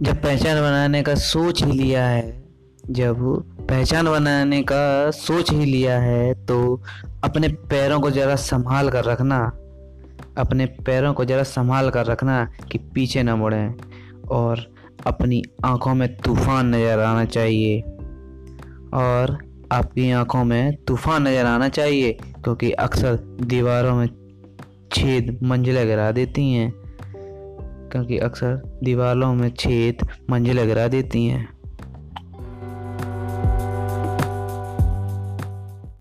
जब पहचान बनाने का सोच ही लिया है, जब पहचान बनाने का सोच ही लिया है तो अपने पैरों को ज़रा संभाल कर रखना। अपने पैरों को ज़रा संभाल कर रखना कि पीछे ना मुड़ें और अपनी आँखों में तूफ़ान नज़र आना चाहिए। और आपकी आँखों में तूफ़ान नज़र आना चाहिए, क्योंकि अक्सर दीवारों में छेद मंजिलें गिरा देती हैं। क्योंकि अक्सर दीवारों में छेद मंजिल गिरा देती हैं।